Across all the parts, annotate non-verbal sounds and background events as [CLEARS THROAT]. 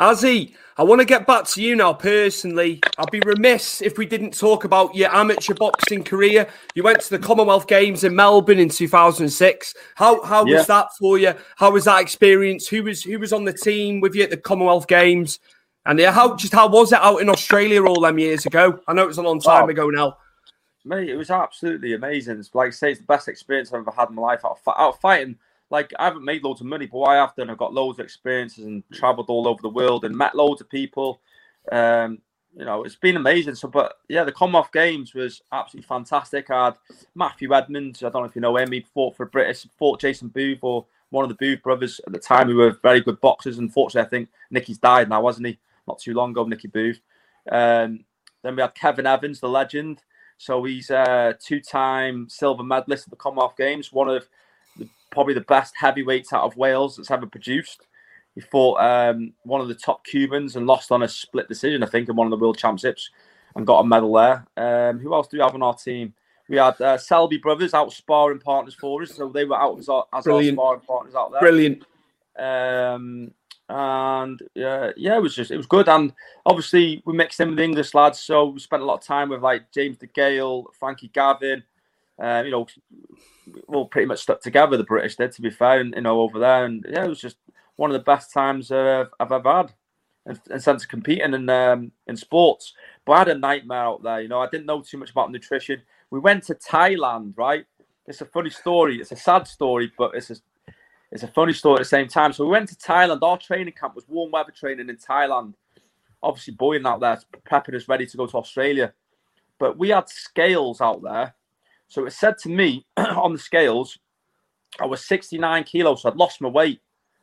Azi, I want to get back to you now personally. I'd be remiss if we didn't talk about your amateur boxing career. You went to the Commonwealth Games in Melbourne in 2006. How how Yeah. was that for you? How was that experience? Who was who was on the team with you at the Commonwealth Games? And yeah, how just how was it out in Australia all them years ago? I know it was a long time Oh. ago now. Mate, it was absolutely amazing. It's like I say, it's the best experience I've ever had in my life. Out of, out of fighting, like I haven't made loads of money, but I have done, I've got loads of experiences and travelled all over the world and met loads of people. Um, you know, it's been amazing. So, but yeah, the Commonwealth Games was absolutely fantastic. I had Matthew Edmonds. I don't know if you know him. He fought for British, fought Jason Booth or one of the Booth brothers at the time who were very good boxers. Unfortunately, I think Nicky's died now, wasn't he? Not too long ago, Nicky Booth. Um, then we had Kevin Evans, the legend. So he's a two-time silver medalist at the Commonwealth Games, one of probably the best heavyweights out of Wales that's ever produced. He fought um, one of the top Cubans and lost on a split decision, I think, in one of the World Championships, and got a medal there. Um, who else do we have on our team? We had uh, Selby brothers out sparring partners for us, so they were out as our, as our sparring partners out there. Brilliant. Um, and yeah, yeah, it was just it was good. And obviously we mixed in with the English lads, so we spent a lot of time with like James DeGale, Frankie Gavin. Uh, you know, we all pretty much stuck together. The British did, to be fair, and, you know, over there. And yeah, it was just one of the best times uh, I've ever had in, in sense of competing in um, in sports. But I had a nightmare out there. You know, I didn't know too much about nutrition. We went to Thailand, right? It's a funny story. It's a sad story, but it's a it's a funny story at the same time. So we went to Thailand. Our training camp was warm weather training in Thailand. Obviously, buoyant out there, prepping us ready to go to Australia. But we had scales out there. So it said to me [CLEARS THROAT] on the scales, I was 69 kilos. So I'd lost my weight.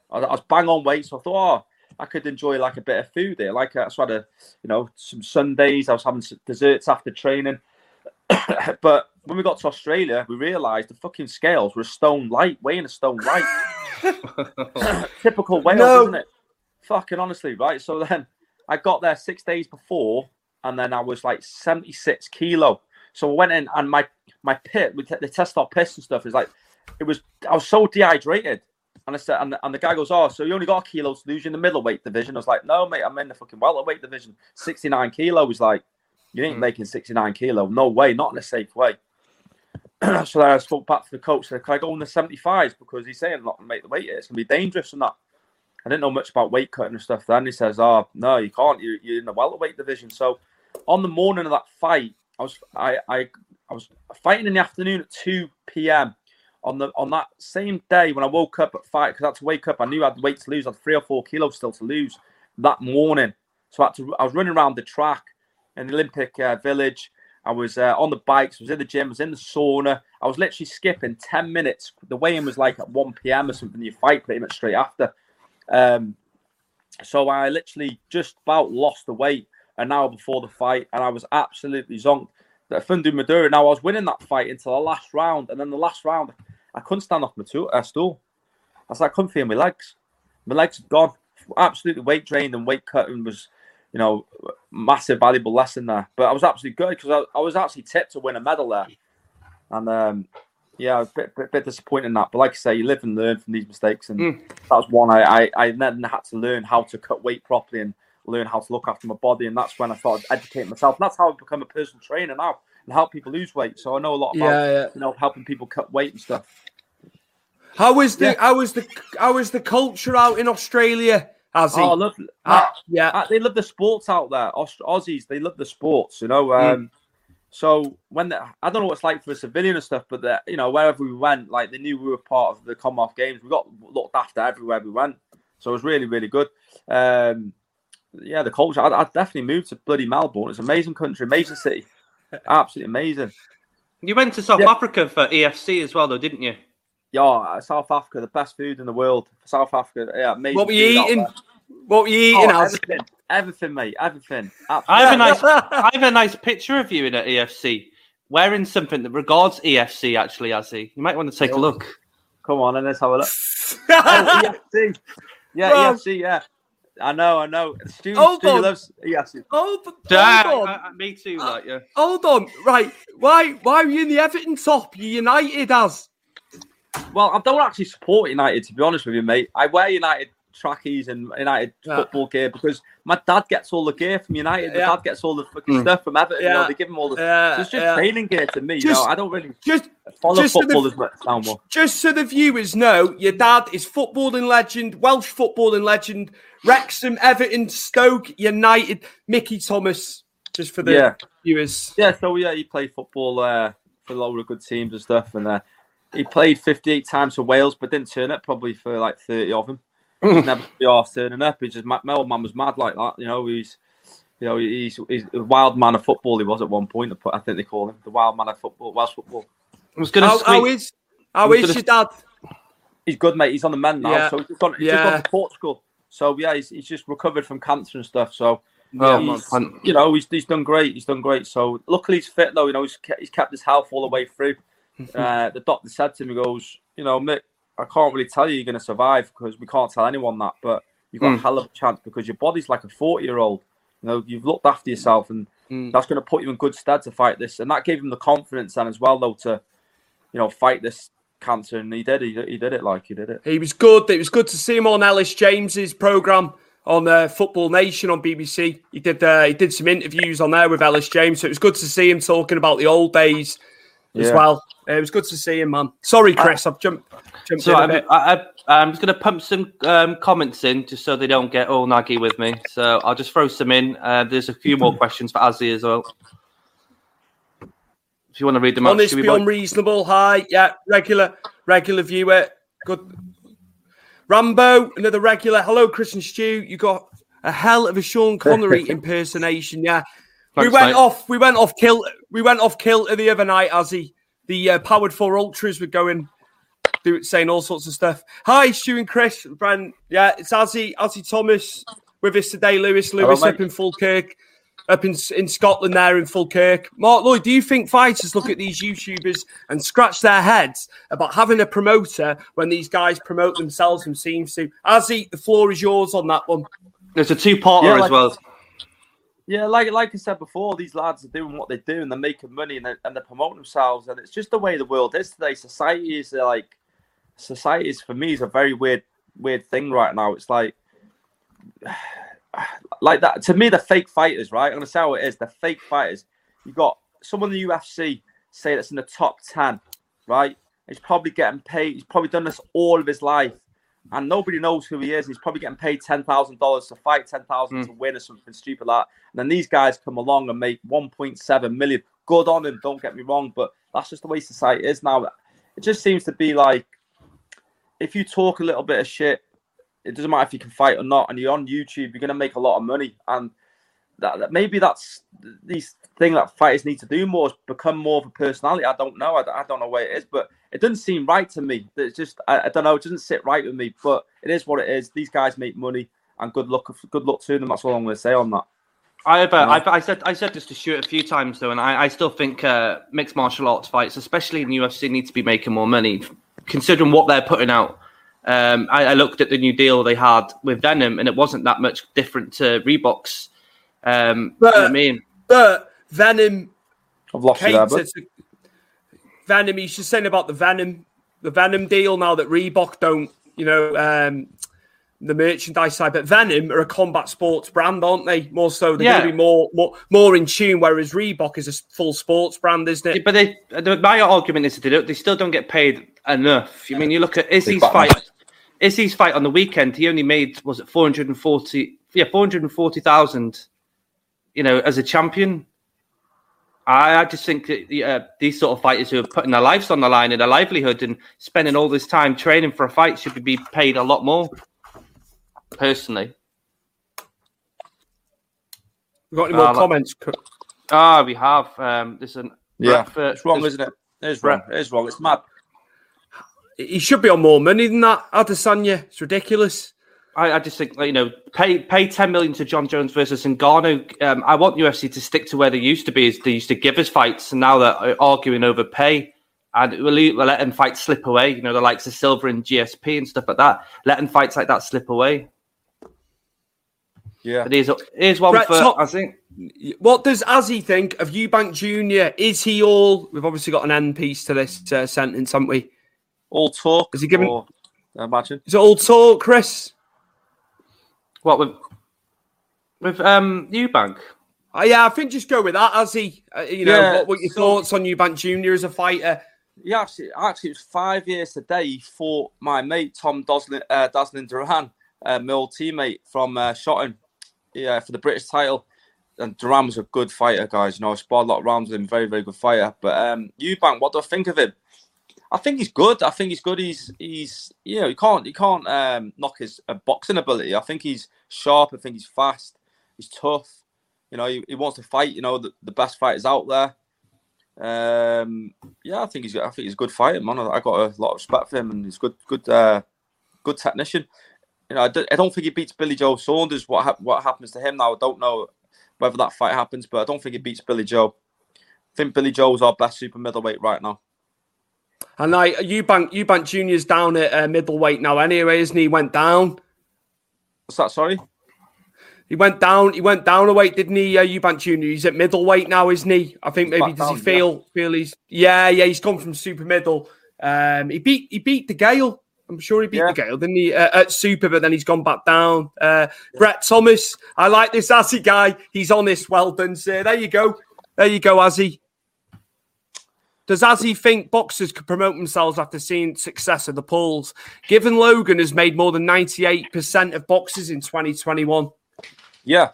I, I was bang on weight. So I thought, oh, I could enjoy like a bit of food there. Like so I had a, you know, some Sundays. I was having desserts after training. [CLEARS THROAT] but when we got to Australia, we realised the fucking scales were a stone light, weighing a stone light. [LAUGHS] [LAUGHS] Typical Wales, No. isn't it? Fucking honestly, right? So then I got there six days before, and then I was like 76 kilo. So I went in, and my my pit, we t- they test our piss and stuff, is like, it was, I was so dehydrated. And I said, and, and the guy goes, Oh, so you only got a kilo to lose in the middleweight division? I was like, No, mate, I'm in the fucking welterweight division. 69 kilo. He's like, You ain't hmm. making 69 kilo. No way, not in a safe way. [CLEARS THROAT] so then I spoke back to the coach, said, Can I go in the 75s? Because he's saying not to make the weight, it's gonna be dangerous and that. I didn't know much about weight cutting and stuff then. He says, Oh, no, you can't, you're, you're in the welterweight division. So on the morning of that fight, I was I I, I was fighting in the afternoon at 2 p.m. On the on that same day when I woke up at five, because I had to wake up, I knew I had weight to lose. I had three or four kilos still to lose that morning. So I had to I was running around the track in the Olympic uh, Village. I was uh, on the bikes, was in the gym, was in the sauna. I was literally skipping 10 minutes. The weigh-in was like at 1 p.m. or something. You fight pretty much straight after. Um, so I literally just about lost the weight an hour before the fight, and I was absolutely zonked. that Fundu Madura. Now I was winning that fight until the last round, and then the last round, I couldn't stand off my tool, uh, stool. I was like, I couldn't feel my legs. My legs had gone. Absolutely weight drained and weight cutting was, you know, massive valuable lesson there. But I was absolutely good because I, I was actually tipped to win a medal there, and um, yeah, a bit, bit, bit disappointed in that. But like I say, you live and learn from these mistakes, and Mm. that was one I, I I then had to learn how to cut weight properly and learn how to look after my body, and that's when I started educating myself. And that's how I've become a personal trainer now and help people lose weight. So I know a lot about Yeah, yeah. you know helping people cut weight and stuff. How is the Yeah. how is the how is the culture out in Australia? Has? Oh, I love, Ah, yeah. Uh, they love the sports out there. Aus- Aussies, they love the sports, you know. Um, So when the, I don't know what it's like for a civilian and stuff, but the, you know wherever we went, like they knew we were part of the Commonwealth Games. We got looked after everywhere we went, so it was really really good. Um, yeah, the culture. I'd, I'd definitely move to bloody Melbourne. It's an amazing country, amazing city, [LAUGHS] absolutely amazing. You went to South Yeah. Africa for EFC as well, though, didn't you? Yeah, South Africa, the best food in the world. South Africa, yeah, amazing. What were you eating? What were you eating? Oh, everything, everything, mate, everything. I have a nice, I have a nice picture of you in at EFC, wearing something that regards EFC. Actually, Azi, you might want to take a look. Come on, and let's have a look. [LAUGHS] oh, EFC. Yeah, Well- EFC, yeah. I know, I know. Stu, Hold Stu on. loves EFC. Hold, hold Yeah, on. I- I- me too. Uh, like yeah. Hold on. Right. Why why are you in the Everton top? You United as Well, I don't actually support United, to be honest with you, mate. I wear United trackies and United Yeah. football gear because my dad gets all the gear from United. My Yeah. dad gets all the fucking Mm. stuff from Everton. You know, they give him all the. Yeah, so it's just yeah. training gear to me. you know, I don't really just follow just so the- football as much now more. just so the viewers know, your dad is footballing legend, Welsh footballing legend, Wrexham, Everton, Stoke, United, Mickey Thomas. Just for the Yeah. viewers. Yeah, so yeah, he played football uh, for a lot of good teams and stuff, and uh, he played 58 times for Wales, but didn't turn up probably for like 30 of them. He's [LAUGHS] never be off turning up. He's just my, my old man was mad like that. You know, he's you know he's he's a wild man of football. He was at one point. I think they call him the wild man of football, Welsh football. I was going to. How, how is how gonna- your dad? He's good, mate. He's on the mend now. Yeah. So he's just gone, he's Yeah. just gone to Portugal. So yeah, he's, he's just recovered from cancer and stuff. So Oh, he's, you know, he's, he's done great. He's done great. So luckily he's fit though. You know, he's kept, he's kept his health all the way through. [LAUGHS] uh, the doctor said to him, he goes, you know, Mick, I can't really tell you you're going to survive because we can't tell anyone that, but you've got a Mm. hell of a chance because your body's like a 40 year old. You know, you've looked after yourself and Mm. that's going to put you in good stead to fight this. And that gave him the confidence then as well, though, to, you know, fight this cancer. And he did. He, he did it like he did it. He was good. It was good to see him on Ellis James's program on uh, Football Nation on BBC. He did uh, he did some interviews on there with Ellis James, so it was good to see him talking about the old days as well. Uh, it was good to see him, man. Sorry, Chris, I've jumped jumped So in a I'm, bit. I, I, I'm just going to pump some um, comments in just so they don't get all naggy with me. So I'll just throw some in. Uh, there's a few more [LAUGHS] questions for Azi as well. If you want to read them out, Honest we beyond reasonable. Hi, yeah, regular regular viewer. Good. Rambo, another regular. Hello, Chris and Stu. You got a hell of a Sean Connery [LAUGHS] impersonation. Yeah, we went mate. off. We went off kill. We went off kilter the other night, as he the uh, powered four ultras were going. Do, saying all sorts of stuff. Hi, Stu and Chris, Brent. Yeah, it's Azi, Azi Thomas with us today. Lewis, Lewis mate. up in Falkirk, up in in Scotland, there in Falkirk. Mark Lloyd, do you think fighters look at these YouTubers and scratch their heads about having a promoter when these guys promote themselves and seems to? Azi, the floor is yours on that one. There's a two-parter Yeah, as well. Yeah, like like I said before, these lads are doing what they do and they're making money and they're, and they're promoting themselves. And it's just the way the world is today. Society is uh, like, society is for me is a very weird, weird thing right now. It's like, [SIGHS] like that to me, the fake fighters, right? I'm gonna say how it is. The fake fighters. You got someone in the UFC say that's in the top ten, right? He's probably getting paid. He's probably done this all of his life, and nobody knows who he is. He's probably getting paid ten thousand dollars to fight, ten thousand hmm. to win, or something stupid like that. And then these guys come along and make one point seven million. Good on him. Don't get me wrong, but that's just the way society is now. It just seems to be like if you talk a little bit of shit, it doesn't matter if you can fight or not, and you're on YouTube, you're gonna make a lot of money. And that, that maybe that's these thing that fighters need to do more is become more of a personality. I don't know. I, I don't know where it is, but it doesn't seem right to me. It's just I, I don't know. It doesn't sit right with me. But it is what it is. These guys make money, and good luck. Good luck to them. That's all I'm going to say on that. I, have, uh, You know? I've, I said I said this to Stuart a few times though, and I, I still think uh, mixed martial arts fights, especially in the UFC, need to be making more money, considering what they're putting out. Um, I, I looked at the new deal they had with Venum, and it wasn't that much different to Reebok's. Um, you know what I mean, But Venum I've lost you there, but to Venum. He's just saying about the Venum, the Venum deal now that Reebok don't, you know, um, the merchandise side. But Venum are a combat sports brand, aren't they? More so, they're Yeah. going to be more, more, more in tune. Whereas Reebok is a full sports brand, isn't it? but they, the, my argument is that they, don't, they still don't get paid enough. I mean, you look at Izzy's Big fight. Batman. Izzy's fight on the weekend, he only made was it four hundred and forty? Yeah, four hundred and forty thousand. You know, as a champion. I, I just think that uh, these sort of fighters who are putting their lives on the line and their livelihood and spending all this time training for a fight should be paid a lot more. Personally, We've got any more Uh, comments? ah, we have. Um, there's an yeah, Bradford- it's wrong, isn't it? It is wrong. It is wrong. It's mad. He should be on more money than that, Adesanya. It's ridiculous. I, I just think you know pay pay ten million to Jon Jones versus Ngannou. Um, I want UFC to stick to where they used to be. Is they used to give us fights, and now they're arguing over pay, and we'll, leave- we'll let them fights slip away. You know the likes of Silva and GSP and stuff like that. Letting fights like that slip away. Yeah. But here's, here's one Brett for Top- I think. What does Azi think of Eubank Jr.? Is he all? We've obviously got an end piece to this uh, sentence, haven't we? All talk. Is he given- or- I imagine. Is it all talk, Chris? What with with um Eubank? Uh, yeah, I think just go with that, Azi. Uh, you know, Yeah, what, what your so- thoughts on Eubank Jr. as a fighter? Yeah, actually, actually, it was five years today. He fought my mate Tom Doslin, uh, Daslin Doran, uh, my old teammate from uh, Shotton, yeah, for the British title. And Doran was a good fighter, guys. You know, I sparred a lot of rounds with him. Very, very good fighter. But um, Eubank, what do I think of him? I think he's good. I think he's good. He's he's you know you can't you can't um, knock his uh, boxing ability. I think he's sharp. I think he's fast. He's tough. You know he, he wants to fight. You know the, the best fighters out there. Um, yeah, I think he's I think he's a good fighter, man. I, I got a lot of respect for him, and he's good good uh, good technician. You know, I don't, I don't think he beats Billy Joe Saunders. What hap- what happens to him now? I don't know whether that fight happens, but I don't think he beats Billy Joe. I think Billy Joe's our best super middleweight right now. And like Eubank, Eubank Jr.'s down at uh, middleweight now, anyway, isn't he? He went down. What's that? Sorry. He went down. He went down a weight, didn't he? Uh, Eubank Jr. He's at middleweight now, isn't he? I think He's maybe does he down, feel feel he's yeah yeah he's gone from super middle. Um, he beat he beat DeGale. I'm sure he beat Yeah. DeGale, didn't he? Uh, at super, but then he's gone back down. Uh, Brett Thomas, I like this Azi guy. He's honest. Well done, sir. There you go. There you go, Azi. Does Azi think boxers could promote themselves after seeing success of the Pauls? Given Logan has made more than 98% of boxers in 2021. Yeah,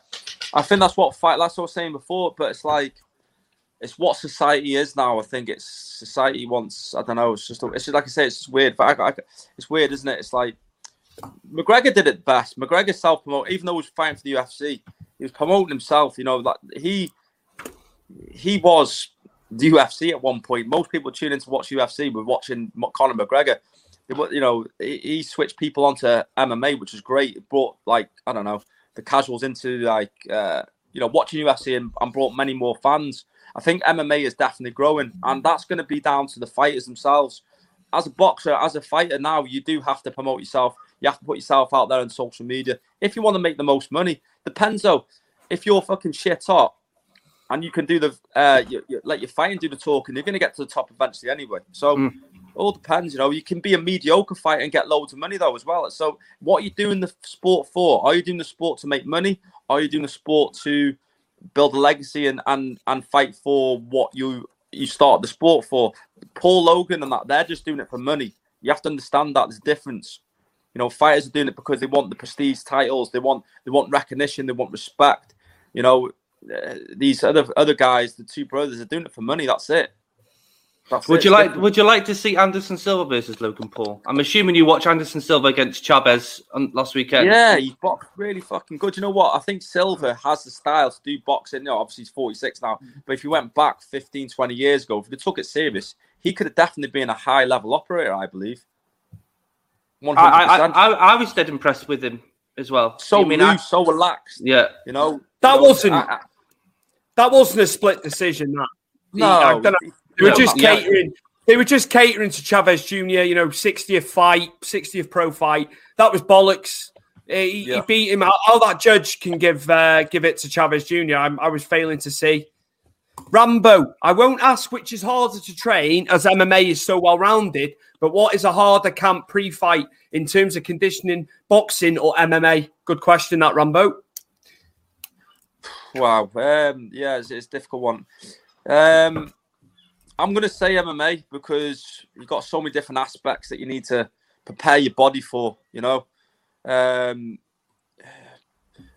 I think that's what fight. That's was saying before. But it's like, it's what society is now. I think it's society wants. I don't know. It's just. It's just like I say. It's weird. But I, I, it's weird, isn't it? It's like McGregor did it best. McGregor self promote, even though he was fighting for the UFC, he was promoting himself. You know, like he he was the UFC at one point. Most people tune in to watch UFC were watching Conor McGregor. It You know, he, he switched people onto MMA, which is great. It brought like I don't know the casuals into like uh, you know watching UFC and, and brought many more fans. I think MMA is definitely growing, and that's going to be down to the fighters themselves. As a boxer, as a fighter now, you do have to promote yourself. You have to put yourself out there on social media if you want to make the most money. Depends though. If you're fucking shit hot and you can do the uh, you, you, let your fighting do the talking, you're going to get to the top eventually anyway. So all depends. You know, you can be a mediocre fighter and get loads of money though as well. So what are you doing the sport for? Are you doing the sport to make money? Are you doing the sport to build a legacy and and and fight for what you you start the sport for? Paul Logan and that they're just doing it for money. You have to understand that there's a difference. You know, fighters are doing it because they want the prestige titles. They want they want recognition. They want respect. You know, Uh, these other other guys, the two brothers, are doing it for money. That's it. That's Would it. you It's like different. Would you like to see Anderson Silva versus Logan Paul? I'm assuming you watch Anderson Silva against Chavez on last weekend. Yeah, he's boxed really fucking good. You know what? I think Silva has the style to do boxing. You know, obviously he's 46 now, mm-hmm. but if you went back 15, 20 years ago, if he took it serious, he could have definitely been a high level operator, I believe. 100%. I, I, I, I was dead impressed with him as well. so I mean, loose, I- so relaxed. yeah, You know, That wasn't I- I- that wasn't a split decision. That No, I don't know. They were no, just yeah. catering. They were just catering to Chavez Jr. You know, 60th fight, 60th pro fight. That was bollocks. He, he beat him. How that judge can give uh, give it to Chavez Jr. I'm, I was failing to see. Rambo, I won't ask which is harder to train as MMA is so well rounded, but what is a harder camp pre fight in terms of conditioning, boxing or MMA? Good question, that Rambo. Wow. Um, yeah, it's, it's a difficult one. Um, I'm going to say MMA because you've got so many different aspects that you need to prepare your body for, you know. Um,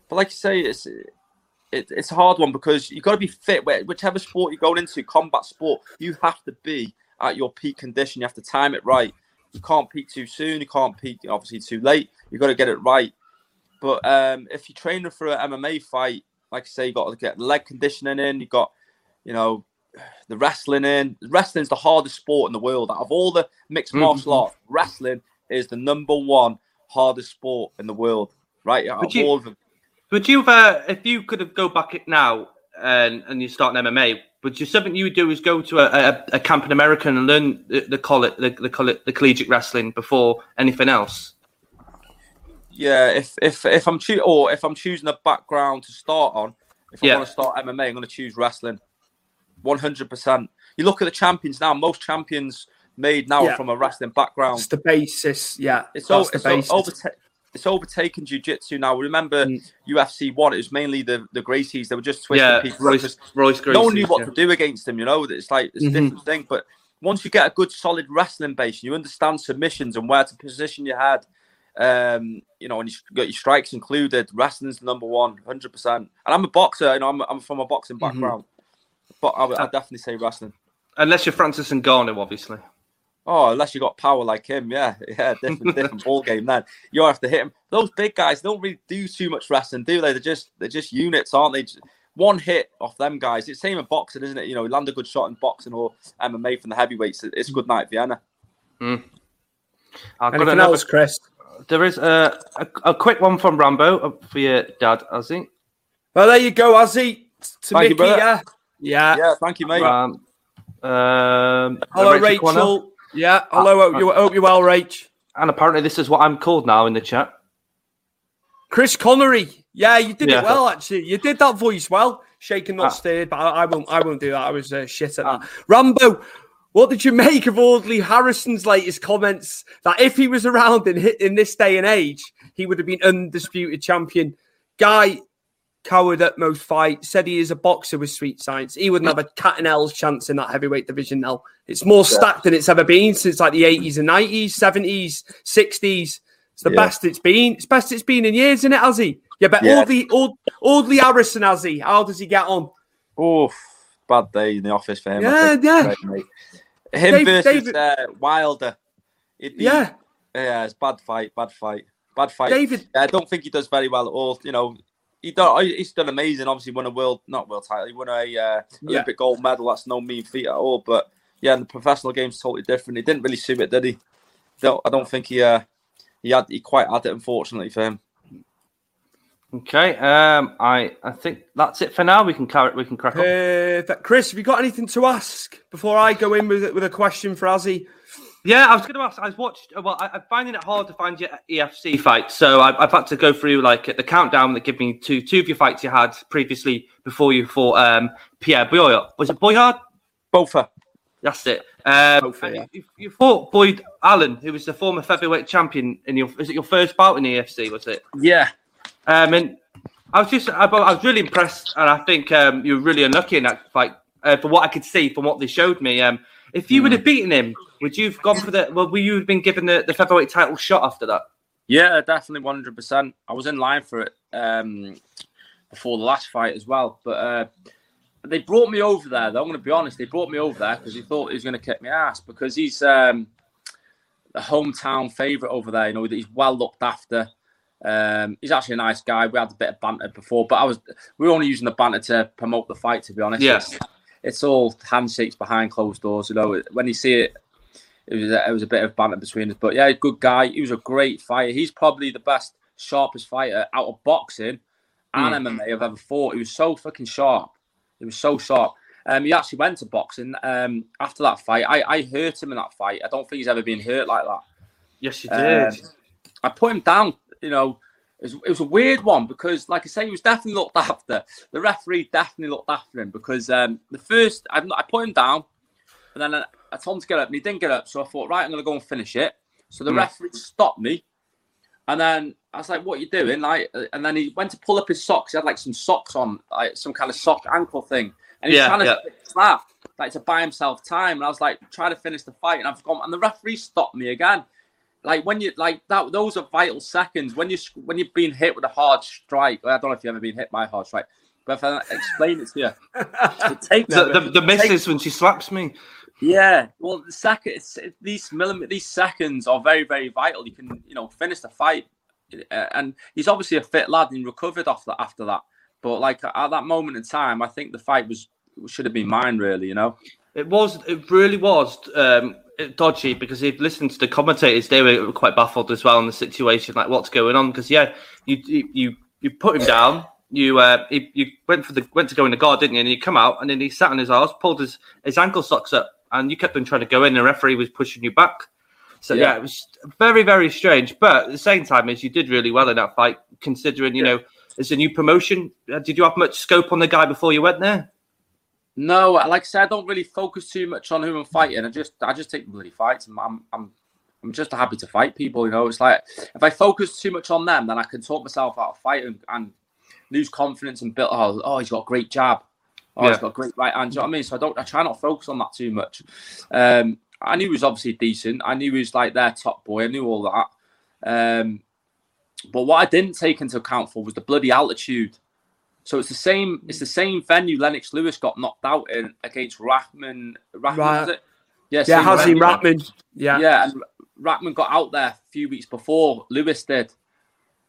but like you say, it's it, it's a hard one because you've got to be fit. Whichever sport you're going into, combat sport, you have to be at your peak condition. You have to time it right. You can't peak too soon. You can't peak obviously too late. You've got to get it right. But um, if you're training for an MMA fight, like I say, you got to get leg conditioning in. You got, you know, the wrestling in. Wrestling's the hardest sport in the world. Out of all the mixed martial arts, wrestling is the number one hardest sport in the world. Right? Out Would you- all of them. Would you, uh, if you could have go back it now and and you start an MMA, would you something you would do is go to a, a, a camp in America and learn the, the collet the, the collet the collegiate wrestling before anything else? Yeah, if if if I'm choo- or if I'm choosing a background to start on, if I Yeah. want to start MMA, I'm going to choose wrestling. One hundred percent. You look at the champions now. Most champions made now Yeah. are from a wrestling background. It's the basis. Yeah, It's, that's o- the it's, basis. overta- it's overtaken jiu-jitsu now. Remember UFC one? It was mainly the the Gracies. They were just twisting Yeah, people. up Royce, 'cause Royce no one Gracie, knew what yeah. to do against them. You know, it's like it's a Mhm. different thing. But once you get a good solid wrestling base, you understand submissions and where to position your head. Um, you know, and you got your strikes included. Wrestling's number one, hundred percent. And I'm a boxer. You know, I'm, I'm from a boxing Mm-hmm. background, but I would I'd definitely say wrestling. Unless you're Francis and Ngannou, obviously. Oh, unless you got power like him, yeah, [LAUGHS] yeah, different, different [LAUGHS] ball game. Then you have to hit him. Those big guys don't really do too much wrestling, do they? They're just they're just units, aren't they? Just one hit off them guys. It's same in boxing, isn't it? You know, land a good shot in boxing or MMA from the heavyweights. It's good night, Vienna. Mm. I've got Anything another, else, Chris? There is a, a a quick one from Rambo uh, for your dad, I think. Well, there you go, Ozzy. To Thank you, Mickey, brother. yeah. Yeah. Yeah, thank you, mate. Um, um, Hello, Rachel Rachel. Yeah. Hello. hope, you, hope you're well, Rach. And apparently, this is what I'm called now in the chat. Chris Connery. Yeah, you did Yeah. it well, actually. You did that voice well. Shaken, not Ah. stirred, but I, I won't. I won't do that. I was uh, shit at that. Rambo. What did you make of Audley Harrison's latest comments that if he was around in in this day and age, he would have been undisputed champion? Guy coward at most fight said he is a boxer with sweet science. He wouldn't have a cat and L's chance in that heavyweight division now. It's more stacked than it's ever been since like the 80s and 90s, 70s, 60s. It's the Yeah. best it's been. It's best it's been in years, isn't it, has he? Yeah, but Yeah. Audley, Aud- Audley Harrison, has he? How does he get on? Oh, bad day in the office for him. Yeah, yeah. Him Dave- versus David- Uh, Wilder. Be- Yeah. yeah, it's bad fight, bad fight, bad fight. David- Yeah, I don't think he does very well at all. You know, he done, he's done amazing. Obviously, won a world, not world title. He won a uh, Olympic gold medal. That's no mean feat at all. But yeah, in the professional game's totally different. He didn't really suit it, did he? Don't, I don't think he uh, he had he quite had it. Unfortunately for him. Okay, um, I I think that's it for now. We can carry we can crack on. Perfect. Chris, have you got anything to ask before I go in with, with a question for Azi? Yeah, I was going to ask. I've watched. Well, I, I'm finding it hard to find your EFC fights, so I've, I've had to go through like the countdown that give me two two of your fights you had previously before you fought um, Pierre Boyard. Was it Boyard? Bofa. That's it. Um, Bofa, yeah. you, you fought Boyd Allen, who was the former featherweight champion. In your is it your first bout in the EFC? Was it? Yeah. Um, and I was just, I, I was really impressed, and I think um, you were really unlucky in that fight. Uh, for what I could see from what they showed me, um, if you would have beaten him, would you have gone for the? Well, would you have been given the, the featherweight title shot after that? Yeah, definitely one hundred percent. I was in line for it um, before the last fight as well, but uh, they brought me over there. Though I'm going to be honest, they brought me over there because he thought he was going to kick my ass because he's um, the hometown favourite over there. You know, he's well looked after. Um, he's actually a nice guy. We had a bit of banter before, but I was we were only using the banter to promote the fight. To be honest, Yeah. it's, it's all handshakes behind closed doors. You know, when you see it it was a, it was a bit of banter between us. But yeah, good guy. He was a great fighter. He's probably the best, sharpest fighter out of boxing and MMA I've ever fought. He was so fucking sharp. He was so sharp. Um, he actually went to boxing um, after that fight. I, I hurt him in that fight. I don't think he's ever been hurt like that. Yes, you did. Um, I put him down. You know, it was, it was a weird one because, like I say, he was definitely looked after. The referee definitely looked after him because um, the first I, I put him down, and then I, I told him to get up, and he didn't get up. So I thought, right, I'm going to go and finish it. So the Hmm. referee stopped me, and then I was like, "What are you doing?" Like, uh, and then he went to pull up his socks. He had like some socks on, like some kind of sock ankle thing, and he's Yeah, trying to yeah. fix that, like to buy himself time. And I was like, trying to finish the fight, and I've gone, and the referee stopped me again. Like when you like that, those are vital seconds. When you when you've been hit with a hard strike, I don't know if you've ever been hit by a hard strike, but if I explain it to you, it [LAUGHS] takes The, the, the misses when she slaps me. yeah, well, the second it's, these millimet these seconds are very very vital. You can you know finish the fight, uh, and he's obviously a fit lad and he recovered off that after that. But like at that moment in time, I think the fight was should have been mine really. You know. It was. It really was um, dodgy because if you listened to the commentators, they were quite baffled as well in the situation, like what's going on. Because yeah, you you you, put him down. You uh, you, you went for the went to go in the guard, didn't you? And you come out, and then he sat on his arse, pulled his his ankle socks up, and you kept on trying to go in. And the referee was pushing you back. So yeah. Yeah. it was very very strange. But at the same time, as you did really well in that fight, considering you know it's a new promotion. Uh, Did you have much scope on the guy before you went there? No, like I said, I don't really focus too much on who I'm fighting. I just I just take bloody fights. and I'm I'm I'm just happy to fight people. You know, it's like if I focus too much on them, then I can talk myself out of fight and, and lose confidence and build. Oh, oh, he's got a great jab. Oh, he's got a great right hand. Do you know what I mean? So I don't. I try not to focus on that too much. Um, I knew he was obviously decent. I knew he was like their top boy. I knew all that. Um, but what I didn't take into account for was the bloody altitude. So it's the same. It's the same venue Lennox Lewis got knocked out in against Rahman. Rahman Right. was it? Yeah, same Hasim venue. Ratman. Yeah. Yeah, and Ratman got out there a few weeks before Lewis did.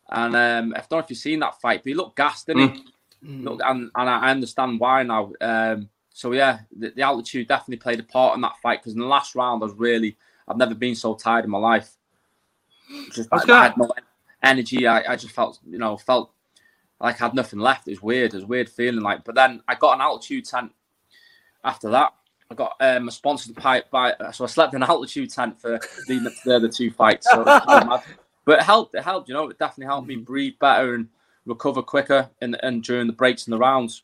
And um, I don't know if you've seen that fight, but he looked gassed, didn't he? Look, and and I I understand why now. Um, so yeah, the, the altitude definitely played a part in that fight because in the last round, I was really, I've never been so tired in my life. Just I was like, gonna- I had no energy. I, I just felt, you know, felt like I had nothing left. It was weird. It was a weird feeling like. But then I got an altitude tent after that. I got um, a sponsored pipe by, so I slept in an [LAUGHS] altitude tent for the, the other two fights. So, but it helped. It helped. You know, it definitely helped me breathe better and recover quicker and, and during the breaks and the rounds.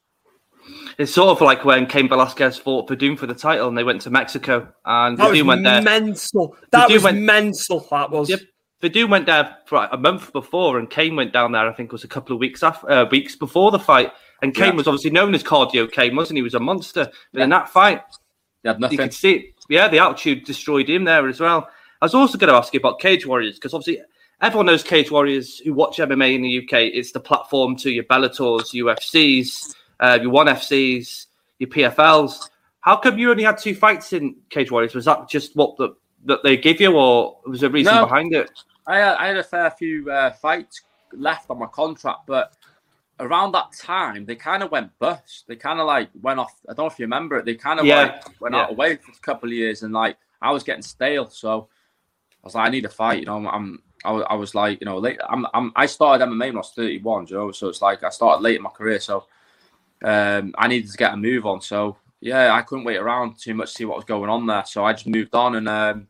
It's sort of like when Cain Velasquez fought Werdum for the title and they went to Mexico and That was Werdum went there. mental. That Werdum was went- mental. That was. Yep. Werdum went there for a month before and Cain went down there, I think it was a couple of weeks after, uh, weeks before the fight. And Cain Yeah. was obviously known as Cardio Cain, wasn't he? He was a monster. But in that fight, You had you nothing. could see it. Yeah, the altitude destroyed him there as well. I was also going to ask you about Cage Warriors because obviously everyone knows Cage Warriors who watch MMA in the UK. It's the platform to your Bellators, UFCs, uh, your ONE FCs, your PFLs. How come you only had two fights in Cage Warriors? Was that just what the, that they give you, or was there a reason No. behind it? I had, I had a fair few uh, fights left on my contract, but around that time they kind of went bust. They kind of like went off. I don't know if you remember it. They kind of Yeah. like went Yeah. out away for a couple of years, and like I was getting stale. So I was like, I need a fight. You know, I'm. I'm I, was- I was like, you know, late. I'm, I'm. I started MMA when I was 31. You know, so it's like I started late in my career. So um, I needed to get a move on. So yeah, I couldn't wait around too much to see what was going on there. So I just moved on and um,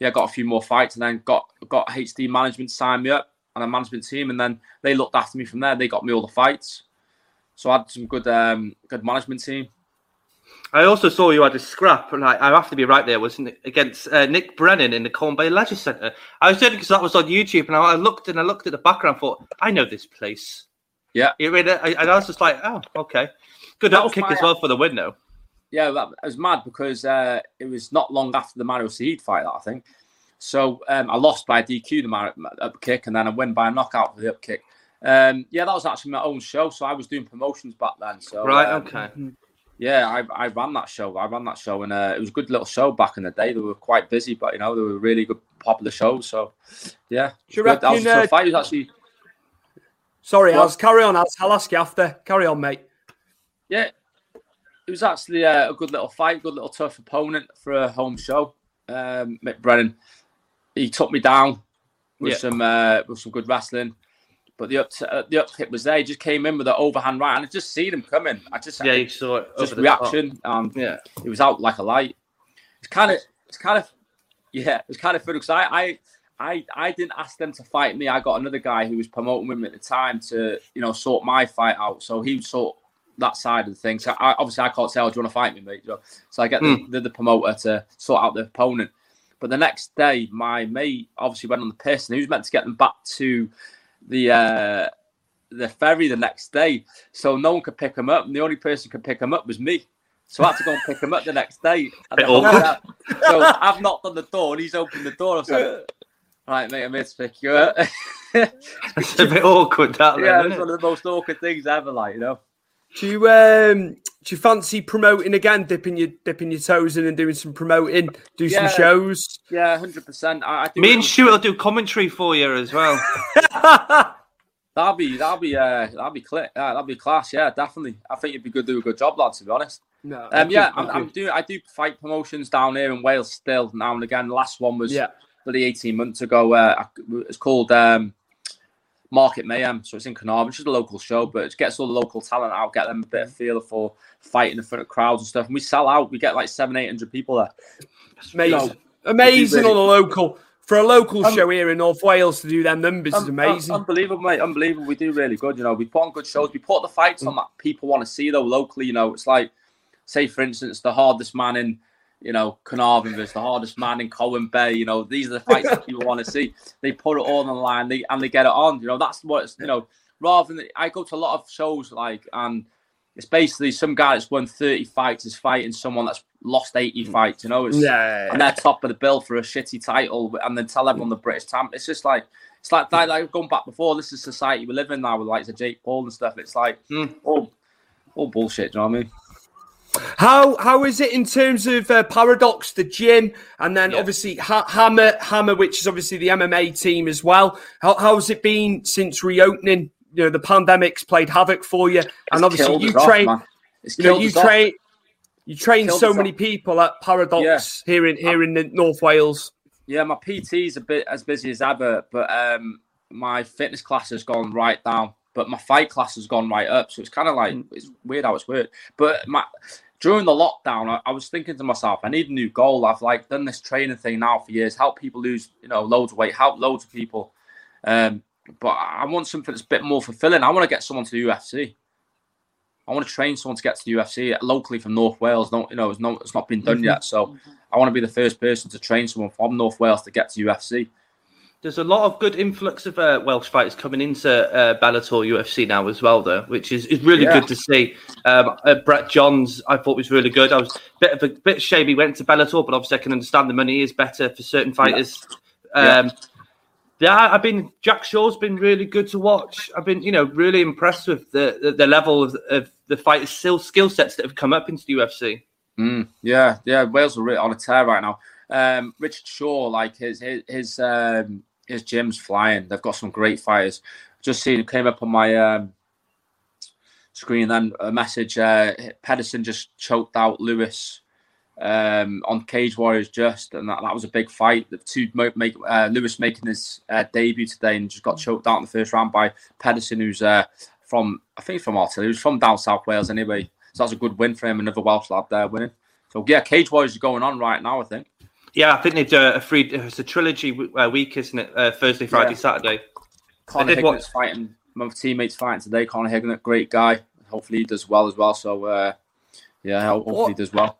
yeah, got a few more fights and then got got HD management to sign me up and a management team, and then they looked after me from there. They got me all the fights. So I had some good um, good management team. I also saw you had a scrap, and I, I have to be right there, wasn't it, against uh, Nick Brennan in the Colwyn Bay Leisure Centre. I was doing because that was on YouTube, and I, I looked and I looked at the background, and thought, I know this place. Yeah. It, and I was just like, oh, okay, good That up kick my- as well for the win, though. Yeah, that it was mad because uh, it was not long after the Mario Seed fight that I think. So um, I lost by DQ the Mario up kick, and then I win by a knockout for the up kick. Um, yeah, that was actually my own show, so I was doing promotions back then. So Right, um, okay. Yeah, I, I ran that show. I ran that show, and uh, it was a good little show back in the day. They were quite busy, but you know they were really good, popular shows. So, yeah, Do you that was a tough uh, fight. It was actually, Sorry, Well- I'll carry on. I'll, I'll ask you after. Carry on, mate. yeah, it was actually uh, a good little fight, good little tough opponent for a home show. Um, Mick Brennan, he took me down with Yeah. some uh, with some good wrestling. but the up uh, the was there. He just came in with the overhand right, and I just seen him coming. I just Yeah, you saw it. just over the top. reaction. Um, Yeah. it was out like a light. It's kind of, it's kind of, yeah, it's kind of funny because I, I, I, I didn't ask them to fight me. I got another guy who was promoting with me at the time to, you know, sort my fight out. So he sort that side of the thing. So I, obviously I can't say, "Oh, do you want to fight me, mate?" Know? So I get the, the, the promoter to sort out the opponent. But the next day, my mate obviously went on the piss, and he was meant to get them back to the uh, the ferry the next day. So no one could pick him up, and the only person who could pick him up was me. So I had to go and pick him up the next day. [LAUGHS] And Bit then- so I've knocked on the door, and he's opened the door. I said, "Right, mate, I'm here to pick you up." [LAUGHS] It's a bit awkward, that. yeah, then, it's one of the most awkward things ever. Like you know. Do you um do you fancy promoting again, dipping your dipping your toes in and doing some promoting, do Yeah. some shows? Yeah, hundred percent. I, I do Me it and with- Stuart will do commentary for you as well. [LAUGHS] That'll be that'll be uh that'll be clear. Yeah, that'll be class. Yeah, definitely. I think you'd be good. Do a good job, lad. To be honest. No, Um, yeah, I'm, I'm doing. I do fight promotions down here in Wales still now and again. The last one was Yeah. really 18 months ago. Uh, it's called um, Market Mayhem, so it's in Carnarvon. It's just a local show, but it gets all the local talent out, get them a bit of feel for fighting in front of crowds and stuff. And we sell out. We get like seven, eight hundred people there. amazing. Amazing really- on a local for a local Um, show here in North Wales to do their numbers is amazing. un- unbelievable, mate. Unbelievable. We do really good. You know, we put on good shows. We put the fights Mm. on that people want to see though locally. You know, it's like, say for instance, the hardest man in, you know, Carnarvon versus the hardest man in Colwyn Bay. You know, these are the fights that people want to see. They put it all on the line. They and they get it on. You know, that's what's. You know, rather than I go to a lot of shows like and. It's basically some guy that's won 30 fights is fighting someone that's lost 80 fights, you know? It's, Mm. yeah, and they're top of the bill for a shitty title, and then tell everyone the British champ. It's just like it's like like, like going back before. This is society we live in now with like the Jake Paul and stuff. It's like all all bullshit. Do you know what I mean? How how is it in terms of uh, Paradox, the gym, and then Yeah. obviously ha- Hammer, Hammer, which is obviously the MMA team as well. How how's it been since reopening? You know, the pandemic's played havoc for you, and obviously you off, train. It's you know, you off. train. You train so many off. people at Paradox here in here in the North Wales. Yeah, my PT's a bit as busy as ever, but um, my fitness class has gone right down. But my fight class has gone right up. So it's kind of like it's weird how it's weird. But my during the lockdown, I, I was thinking to myself, I need a new goal. I've like done this training thing now for years, help people lose, you know, loads of weight, help loads of people. Um, but I want something that's a bit more fulfilling. I want to get someone to the UFC. I want to train someone to get to the UFC locally from North Wales. No, you know, it's not it's not been done yet. So I want to be the first person to train someone from North Wales to get to UFC. There's a lot of good influx of uh, Welsh fighters coming into uh, Bellator UFC now as well, though, which is, is really Yeah. good to see. Um, uh, Brett Johns, I thought was really good. I was a bit of a bit shame he went to Bellator, but obviously I can understand the money is better for certain fighters. Yeah. Um, yeah, I've been Jack Shore's been really good to watch. I've been, you know, really impressed with the the, the level of, of the fighters' skill skill sets that have come up into the UFC. Mm, yeah, yeah. Wales are really on a tear right now. Um, Richard Shore, like his his his, um, his gym's flying. They've got some great fighters. Just seen it came up on my um, screen. Then a message: uh, Pedersen just choked out Lewis um, on Cage Warriors, just and that, that was a big fight. The two make uh, Lewis making his uh, debut today and just got choked out in the first round by Pedersen, who's uh, from I think from Artillery, who's from down South Wales anyway. So that's a good win for him. Another Welsh lad there winning. So yeah, Cage Warriors is going on right now. I think. Yeah, I think they do a free. It's a trilogy w- uh, week, isn't it? Uh, Thursday, Friday, Yeah. Saturday. Conor did what- Hignett's fighting. My teammates fighting today. Conor Hignett, great guy. Hopefully he does well as well. So uh, yeah, hopefully What- he does well.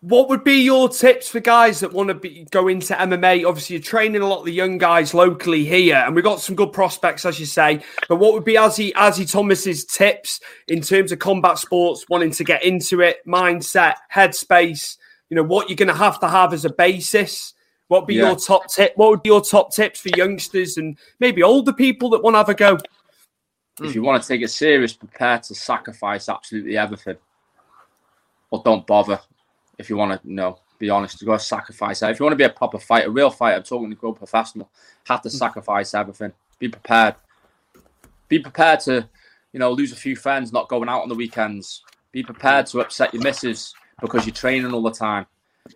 What would be your tips for guys that want to be, go into MMA? Obviously, you're training a lot of the young guys locally here, and we've got some good prospects, as you say. But what would be Azi, Azi Thomas's tips in terms of combat sports, wanting to get into it, mindset, headspace? You know what you're going to have to have as a basis. What be Yeah. your top tip? What would be your top tips for youngsters and maybe older people that want to have a go? If you want to take it serious, prepare to sacrifice absolutely everything, or don't bother. If you want to, you know, be honest, you got to sacrifice. If you want to be a proper fighter, a real fighter, I'm talking to go professional, have to hmm. sacrifice everything. Be prepared. Be prepared to, you know, lose a few friends, not going out on the weekends. Be prepared to upset your missus because you're training all the time.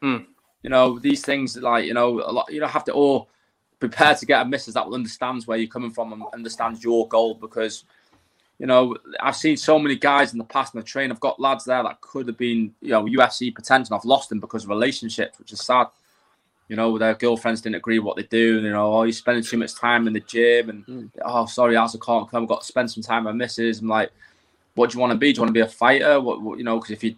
Mm. You know, these things like, you know, a lot you don't have to all prepare to get a missus that understands where you're coming from and understands your goal because you know, I've seen so many guys in the past in the train. I've got lads there that could have been, you know, UFC potential. I've lost them because of relationships, which is sad. You know, their girlfriends didn't agree with what they do. And, you know, oh, you're spending too much time in the gym, and mm. oh, sorry, I can't come. I've got to spend some time with missus. I'm like, what do you want to be? Do you want to be a fighter? What, what you know? Because if you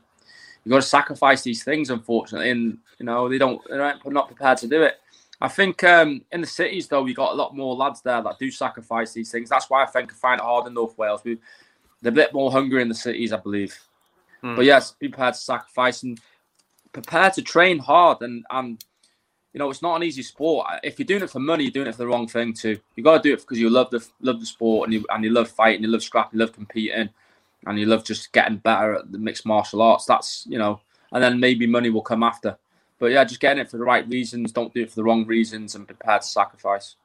you got to sacrifice these things, unfortunately, and you know they don't they're not prepared to do it. I think um, in the cities, though, we got a lot more lads there that do sacrifice these things. That's why I think I find it hard in North Wales. We, they're a bit more hungry in the cities, I believe. Mm. But yes, be prepared to sacrifice and prepare to train hard. And, and, you know, it's not an easy sport. If you're doing it for money, you're doing it for the wrong thing too. You got to do it because you love the love the sport and you, and you love fighting, you love scrapping, you love competing, and you love just getting better at the mixed martial arts. That's, you know, and then maybe money will come after. But yeah, just getting it for the right reasons. Don't do it for the wrong reasons, and prepared to sacrifice.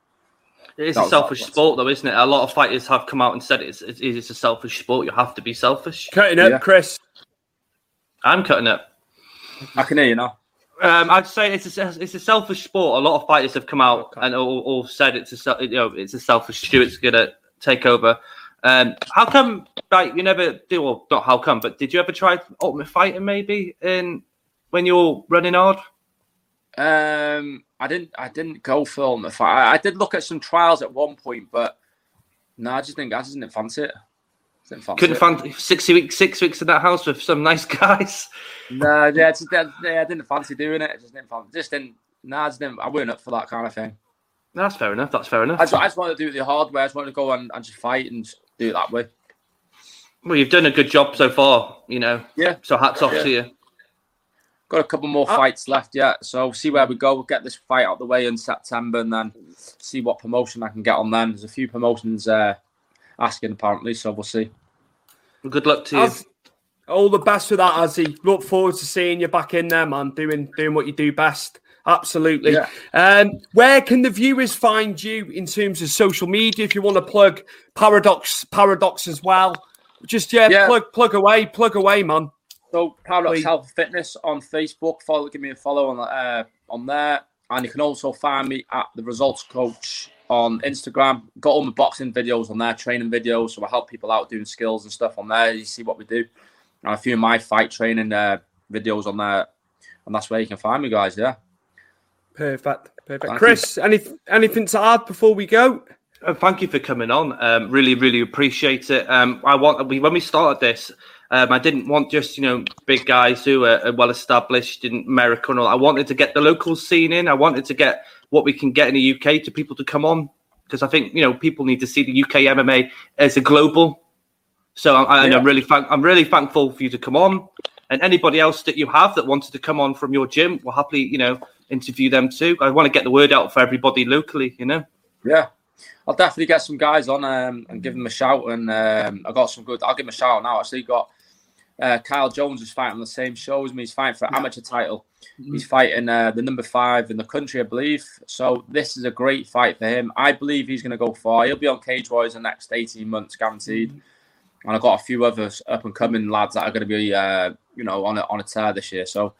It is that a selfish sport, though, isn't it? A lot of fighters have come out and said it's it's, it's a selfish sport. You have to be selfish. Cutting up, yeah. Chris. I'm cutting up. I can hear you now. Um, I'd say it's a it's a selfish sport. A lot of fighters have come out okay. and all, all, said it's a you know it's a selfish Stuart's gonna take over. Um, how come like you never do? Well, not how come, but did you ever try Ultimate Fighting maybe in when you're running hard? Um, I didn't. I didn't go film the fight. I, I, did look at some trials at one point, but no, I just think I just didn't fancy it. Didn't fancy Couldn't fancy six weeks. Six weeks in that house with some nice [LAUGHS] guys. No, yeah, just, yeah, I didn't fancy doing it. I just didn't fancy. Just didn't. No, I just didn't. I wasn't up for that kind of thing. that's fair enough. That's fair enough. I just, I just wanted to do it the hard way. I just wanted to go and, and just fight and do it that way. Well, you've done a good job so far, you know. Yeah. So hats off yeah. to you. Got a couple more uh, fights left yet, so we'll see where we go. We'll get this fight out the way in September, and then see what promotion I can get on then. There's a few promotions uh, asking apparently, so we'll see. Good luck to you. all the best with that, Azi. Look forward to seeing you back in there, man. Doing doing what you do best. Absolutely. Yeah. Um, where can the viewers find you in terms of social media? If you want to plug Paradox, Paradox as well. Just yeah, yeah. plug plug away, plug away, man. So Paradox Please. Health Fitness on Facebook. Follow, give me a follow on uh, on there, and you can also find me at the Results Coach on Instagram. Got all my boxing videos on there, training videos. So I help people out doing skills and stuff on there. You see what we do, and a few of my fight training uh, videos on there, and that's where you can find me, guys. Yeah. Perfect. Perfect. Thank Chris, you. any anything to add before we go? Uh, thank you for coming on. Um, really, really appreciate it. Um, I want we when we started this, um, I didn't want just you know big guys who are, well established in America and all. I wanted to get the local scene in. I wanted to get what we can get in the UK to people to come on because I think you know people need to see the UK MMA as a global. So I, yeah. I'm really thank, I'm really thankful for you to come on, and anybody else that you have that wanted to come on from your gym, we'll happily you know interview them too. I want to get the word out for everybody locally. You know. Yeah, I'll definitely get some guys on um, and give them a shout. And um, I got some good. I'll give them a shout now. Actually, got uh, Kyle Jones is fighting on the same show as me. He's fighting for an amateur title. Mm-hmm. He's fighting uh, the number five in the country, I believe. So this is a great fight for him. I believe he's going to go far. He'll be on Cage Warriors the next 18 months, guaranteed. Mm-hmm. And I've got a few others up and coming lads that are going to be, uh, you know, on a, on a tear this year. So,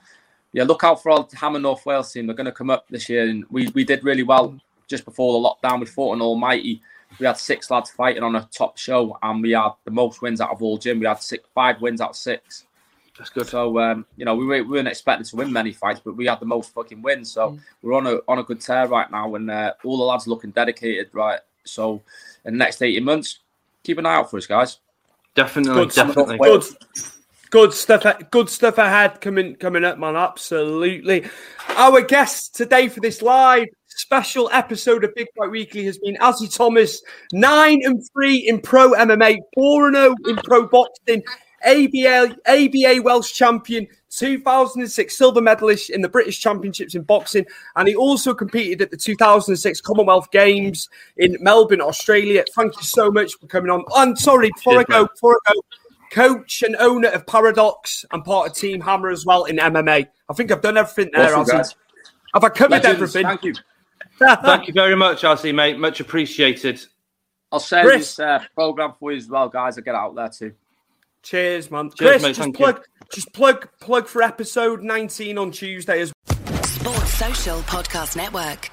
yeah, look out for our Hammer North Wales team. They're going to come up this year. And we, we did really well just before the lockdown. We fought an almighty we had six lads fighting on a top show, and we had the most wins out of all gym. We had six, five wins out of six. That's good. So um, you know, we, we weren't expecting to win many fights, but we had the most fucking wins. So mm. we're on a on a good tear right now, and uh, all the lads looking dedicated. Right. So in the next eighteen months, keep an eye out for us, guys. Definitely, good definitely. Good, good stuff. Uh, good stuff ahead coming coming up, man. Absolutely. Our guest today for this live special episode of Big Fight Weekly has been Azi Thomas, nine and three in pro MMA, four and zero in pro boxing, ABA ABA Welsh champion, 2006 silver medalist in the British Championships in boxing, and he also competed at the 2006 Commonwealth Games in Melbourne, Australia. Thank you so much for coming on. I'm sorry, before I go, before I go, coach and owner of Paradox and part of Team Hammer as well in MMA. I think I've done everything there. Awesome, Have I covered everything? Thank you. [LAUGHS] Thank you very much, RC, mate. Much appreciated. I'll share Chris. this uh, program for you as well, guys. I'll get out there too. Cheers, man. Cheers, Chris, mate, just plug, you. just plug, plug for episode 19 on Tuesday as well. Sports Social Podcast Network.